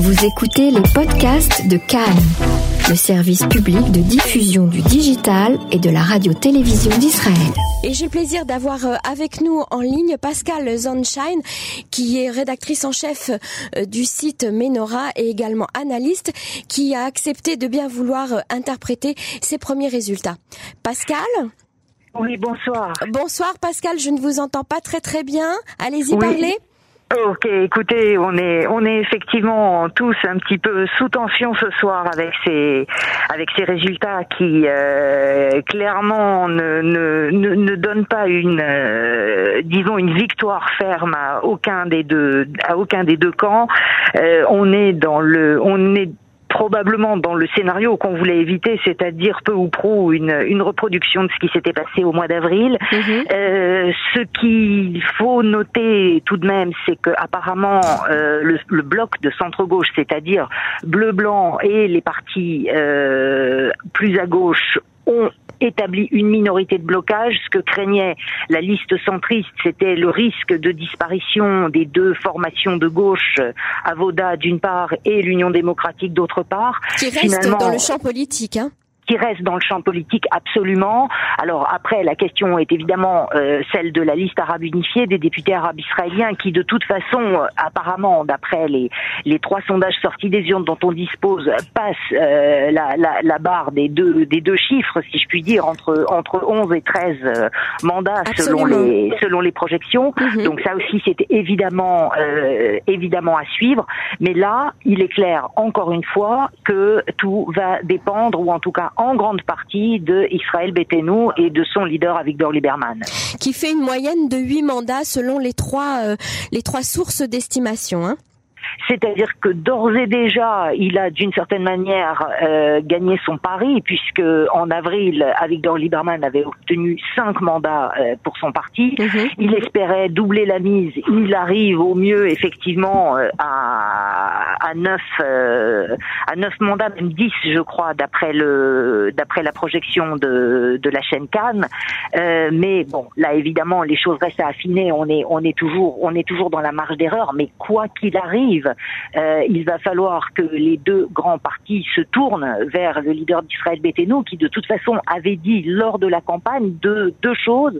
Vous écoutez les podcasts de Cannes, le service public de diffusion du digital et de la radio-télévision d'Israël. Et j'ai le plaisir d'avoir euh, avec nous en ligne Pascal Zonshine, qui est rédactrice en chef euh, du site Menora et également analyste, qui a accepté de bien vouloir euh, interpréter ses premiers résultats. Pascal? Oui, bonsoir. Bonsoir Pascal, je ne vous entends pas très très bien. Allez-y parler. Ok, écoutez, on est on est effectivement tous un petit peu sous tension ce soir avec ces avec ces résultats qui euh, clairement ne, ne, ne donnent pas une euh, disons une victoire ferme à aucun des deux à aucun des deux camps. Euh, on est dans le on est probablement dans le scénario qu'on voulait éviter, c'est-à-dire peu ou prou une, une reproduction de ce qui s'était passé au mois d'avril. Mhm. Euh, ce qu'il faut noter tout de même, c'est que apparemment euh, le, le bloc de centre-gauche, c'est-à-dire bleu-blanc et les partis euh, plus à gauche ont établi une minorité de blocage. Ce que craignait la liste centriste, c'était le risque de disparition des deux formations de gauche, Avoda d'une part et l'Union démocratique d'autre part. Qui reste Finalement, dans le champ politique. Hein. Qui reste dans le champ politique absolument. Alors après, la question est évidemment euh, celle de la liste arabe unifiée des députés arabes israéliens qui, de toute façon, euh, apparemment, d'après les, les trois sondages sortis des urnes dont on dispose, passent euh, la, la, la barre des deux, des deux chiffres, si je puis dire, entre, entre 11 et 13 euh, mandats selon les, selon les projections. Mhm. Donc ça aussi, c'était évidemment, euh, évidemment à suivre. Mais là, il est clair, encore une fois, que tout va dépendre, ou en tout cas en grande partie, de Israël Betenu et de son leader Avigdor Lieberman. qui fait une moyenne de 8 mandats selon les trois, euh, les trois sources d'estimation. Hein. C'est-à-dire que d'ores et déjà, il a d'une certaine manière euh, gagné son pari, puisque en avril, Avigdor Lieberman avait obtenu cinq mandats euh, pour son parti. Mhm. Il espérait doubler la mise. Il arrive au mieux effectivement euh, à, à neuf euh, à neuf mandats, même 10 je crois d'après le d'après la projection de, de la chaîne Cannes. Euh, mais bon, là évidemment les choses restent à affiner. On est on est toujours on est toujours dans la marge d'erreur. Mais quoi qu'il arrive, euh, il va falloir que les deux grands partis se tournent vers le leader d'Israël Betenu, qui de toute façon avait dit lors de la campagne deux, deux choses,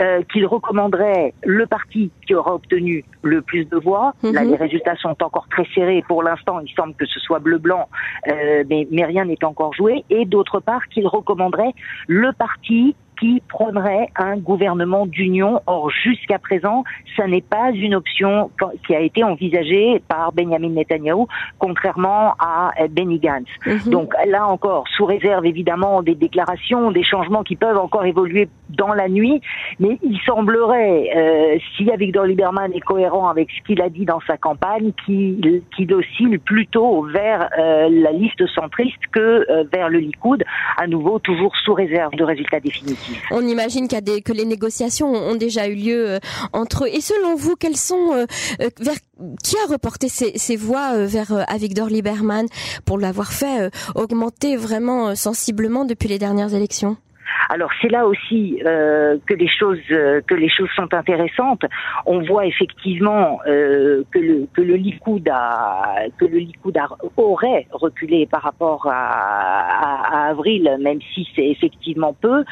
euh, qu'il recommanderait le parti qui aura obtenu le plus de voix. Là, Mhm. les résultats sont encore très serrés pour l'instant. Il semble que ce soit bleu-blanc, euh, mais, mais rien n'est encore joué. Et d'autre part, qu'il recommanderait le parti qui prendrait un gouvernement d'union. Or, jusqu'à présent, ça n'est pas une option qui a été envisagée par Benjamin Netanyahu, contrairement à euh, Benny Gantz. Mhm. Donc là encore, sous réserve évidemment des déclarations, des changements qui peuvent encore évoluer dans la nuit, mais il semblerait, euh, si Avigdor Lieberman est cohérent avec ce qu'il a dit dans sa campagne, qu'il qu'il oscille plutôt vers euh, la liste centriste que euh, vers le Likoud, à nouveau toujours sous réserve de résultats définitifs. On imagine qu'il y a des, que les négociations ont déjà eu lieu euh, entre eux. Et selon vous, quels sont euh, euh, vers qui a reporté ces, ces voix vers Avigdor Lieberman pour l'avoir fait augmenter vraiment sensiblement depuis les dernières élections? Alors c'est là aussi euh, que les choses euh, que les choses sont intéressantes. On voit effectivement euh, que le que le Likoud a que le Likoud a- aurait reculé par rapport à, à- à avril, même si c'est effectivement peu.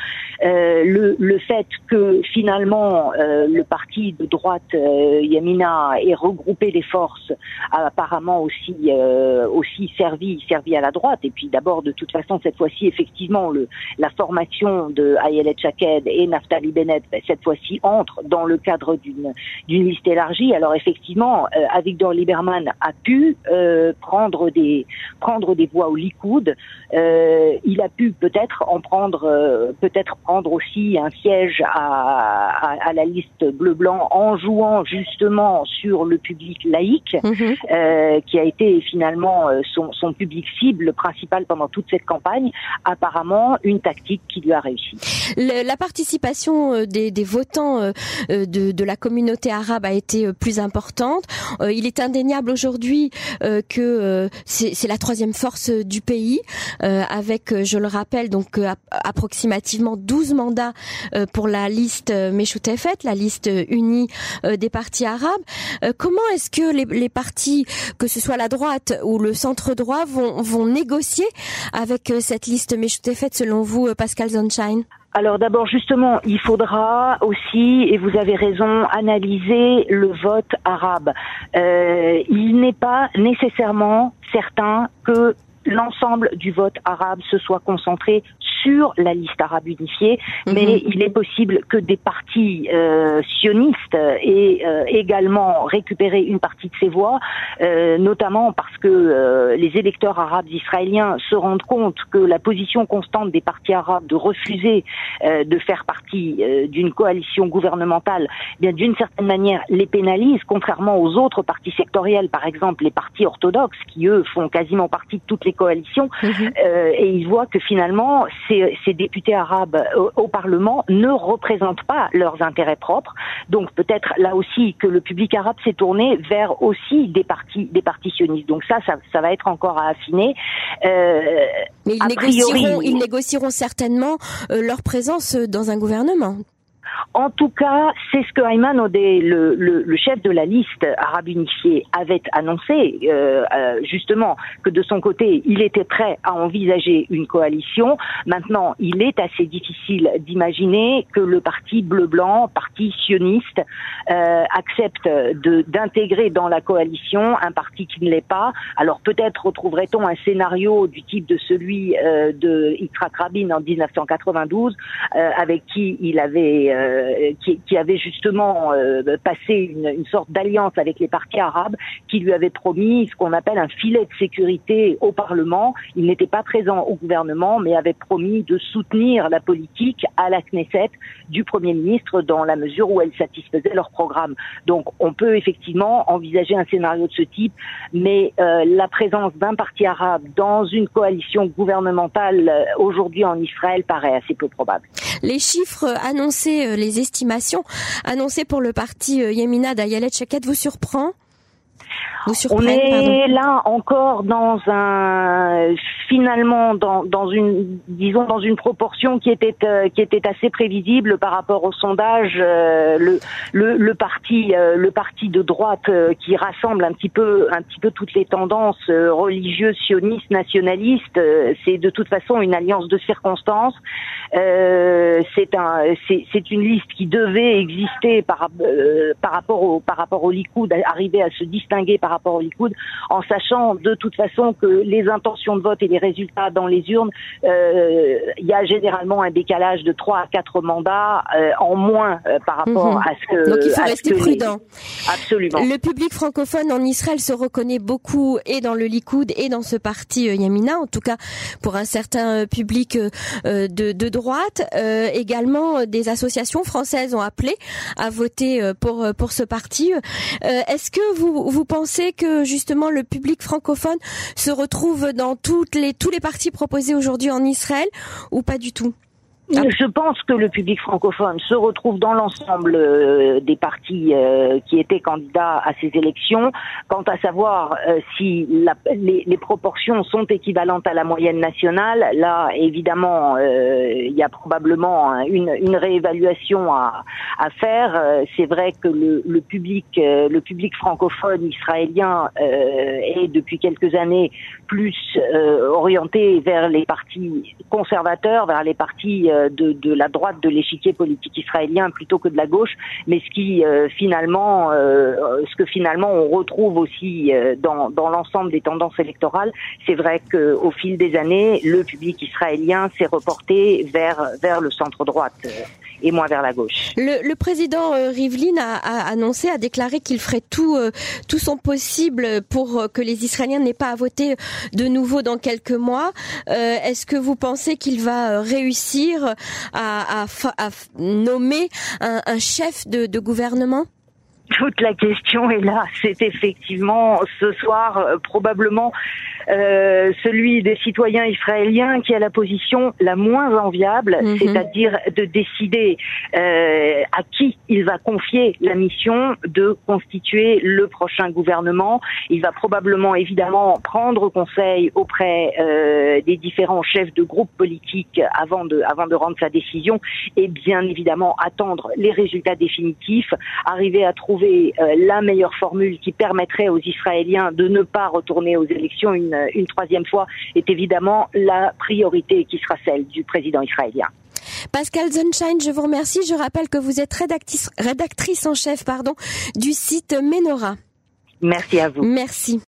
Euh, le, le fait que finalement euh, le parti de droite euh, Yamina ait regroupé les forces a apparemment aussi aussi servi servi à la droite. Et puis d'abord de toute façon cette fois-ci effectivement le la formation de Ayelet Chaked et Naftali Bennett, ben, cette fois-ci, entre dans le cadre d'une d'une liste élargie. Alors effectivement, euh, Avigdor Lieberman a pu euh, prendre des prendre des voix au Likoud. Euh, il a pu peut-être en prendre euh, peut-être prendre aussi un siège à, à, à la liste bleu-blanc en jouant justement sur le public laïque Mhm. euh, qui a été finalement euh, son, son public cible principal pendant toute cette campagne, apparemment une tactique qui lui a réussi. La participation des, des votants de, de, la communauté arabe a été plus importante. il est indéniable aujourd'hui que c'est la troisième force du pays, avec, je le rappelle, donc approximativement 12 mandats pour la liste Meshoutefet, la liste unie des partis arabes. comment est-ce que les, les partis, que ce soit la droite ou le centre droit, vont, vont négocier avec euh, cette liste faite selon vous, euh, Pascal Alors d'abord justement, il faudra aussi, et vous avez raison, analyser le vote arabe. Euh, il n'est pas nécessairement certain que l'ensemble du vote arabe se soit concentré sur la liste arabe unifiée, mhm. mais il est possible que des partis euh, sionistes aient euh, également récupéré une partie de ces voix, euh, notamment parce que euh, les électeurs arabes israéliens se rendent compte que la position constante des partis arabes de refuser euh, de faire partie d'une coalition gouvernementale, eh bien d'une certaine manière les pénalise, contrairement aux autres partis sectoriels, par exemple les partis orthodoxes, qui eux font quasiment partie de toutes les coalitions, mhm. et ils voient que finalement ces, députés arabes au, Parlement ne représentent pas leurs intérêts propres. Donc peut-être là aussi que le public arabe s'est tourné vers aussi des partis, des partis sionistes. Donc ça, ça, va être encore à affiner. Euh, Mais ils, négocieront, ils négocieront certainement euh, leur présence dans un gouvernement. En tout cas, c'est ce que Ayman Odeh, le, le, chef de la liste arabe unifiée, avait annoncé, euh, euh, justement, que de son côté, il était prêt à envisager une coalition. Maintenant, il est assez difficile d'imaginer que le parti bleu-blanc, parti sioniste, euh, accepte d'intégrer dans la coalition un parti qui ne l'est pas. Alors peut-être retrouverait-on un scénario du type de celui de Yitzhak Rabin en 1992, avec qui il avait euh, qui, avait justement euh, passé une, une sorte d'alliance avec les partis arabes, qui lui avait promis ce qu'on appelle un filet de sécurité au Parlement. Il n'était pas présent au gouvernement, mais avait promis de soutenir la politique à la Knesset du Premier ministre dans la mesure où elle satisfaisait leur programme. Donc on peut effectivement envisager un scénario de ce type, mais euh, la présence d'un parti arabe dans une coalition gouvernementale aujourd'hui en Israël paraît assez peu probable. Les chiffres annoncés les estimations annoncées pour le parti euh, Yemina d'Ayalet Chaket vous surprend? On est là encore dans un finalement dans, dans une disons dans une proportion qui était euh, qui était assez prévisible par rapport au sondage euh, le, le, le parti euh, le parti de droite qui rassemble un petit peu un petit peu toutes les tendances religieuses sionistes nationalistes c'est de toute façon une alliance de circonstances. C'est un c'est une liste qui devait exister par par rapport au par rapport au Likoud arriver à se distinguer par rapport au Likoud en sachant de toute façon que les intentions de vote et les résultats dans les urnes, euh, il y a généralement un décalage de 3 à 4 mandats euh, en moins euh, par rapport mhm. à ce que... Donc il faut rester prudent. Absolument. Le public francophone en Israël se reconnaît beaucoup et dans le Likoud et dans ce parti Yamina, en tout cas pour un certain public de, de droite. également, des associations françaises ont appelé à voter pour pour ce parti. Est-ce que vous vous pensez que justement le public francophone se retrouve dans toutes les tous les partis proposés aujourd'hui en Israël ou pas du tout? Je pense que le public francophone se retrouve dans l'ensemble euh, des partis euh, qui étaient candidats à ces élections. Quant à savoir euh, si la, les, proportions sont équivalentes à la moyenne nationale, là évidemment il y a probablement une, réévaluation à, faire. C'est vrai que le public, le public francophone israélien est depuis quelques années plus orienté vers les partis conservateurs, vers les partis euh, de, la droite de l'échiquier politique israélien plutôt que de la gauche, mais ce qui euh, finalement, euh, ce que finalement on retrouve aussi dans, dans l'ensemble des tendances électorales, c'est vrai qu'au fil des années, le public israélien s'est reporté vers vers le centre droite et moins vers la gauche. Le, président Rivlin a, annoncé, a déclaré qu'il ferait tout, tout son possible pour que les Israéliens n'aient pas à voter de nouveau dans quelques mois. Est-ce que vous pensez qu'il va réussir à, nommer un, chef de, gouvernement? Toute la question est là. C'est effectivement ce soir euh, probablement euh, celui des citoyens israéliens qui a la position la moins enviable, Mhm. c'est-à-dire de décider euh, à qui il va confier la mission de constituer le prochain gouvernement. Il va probablement évidemment prendre conseil auprès euh, des différents chefs de groupes politiques avant de, avant de rendre sa décision et bien évidemment attendre les résultats définitifs, arriver à trouver euh, la meilleure formule qui permettrait aux Israéliens de ne pas retourner aux élections une, une troisième fois est évidemment la priorité qui sera celle du président israélien. Pascal Sunshine, je vous remercie. Je rappelle que vous êtes rédactrice, rédactrice en chef pardon, du site Menora. Merci à vous. Merci.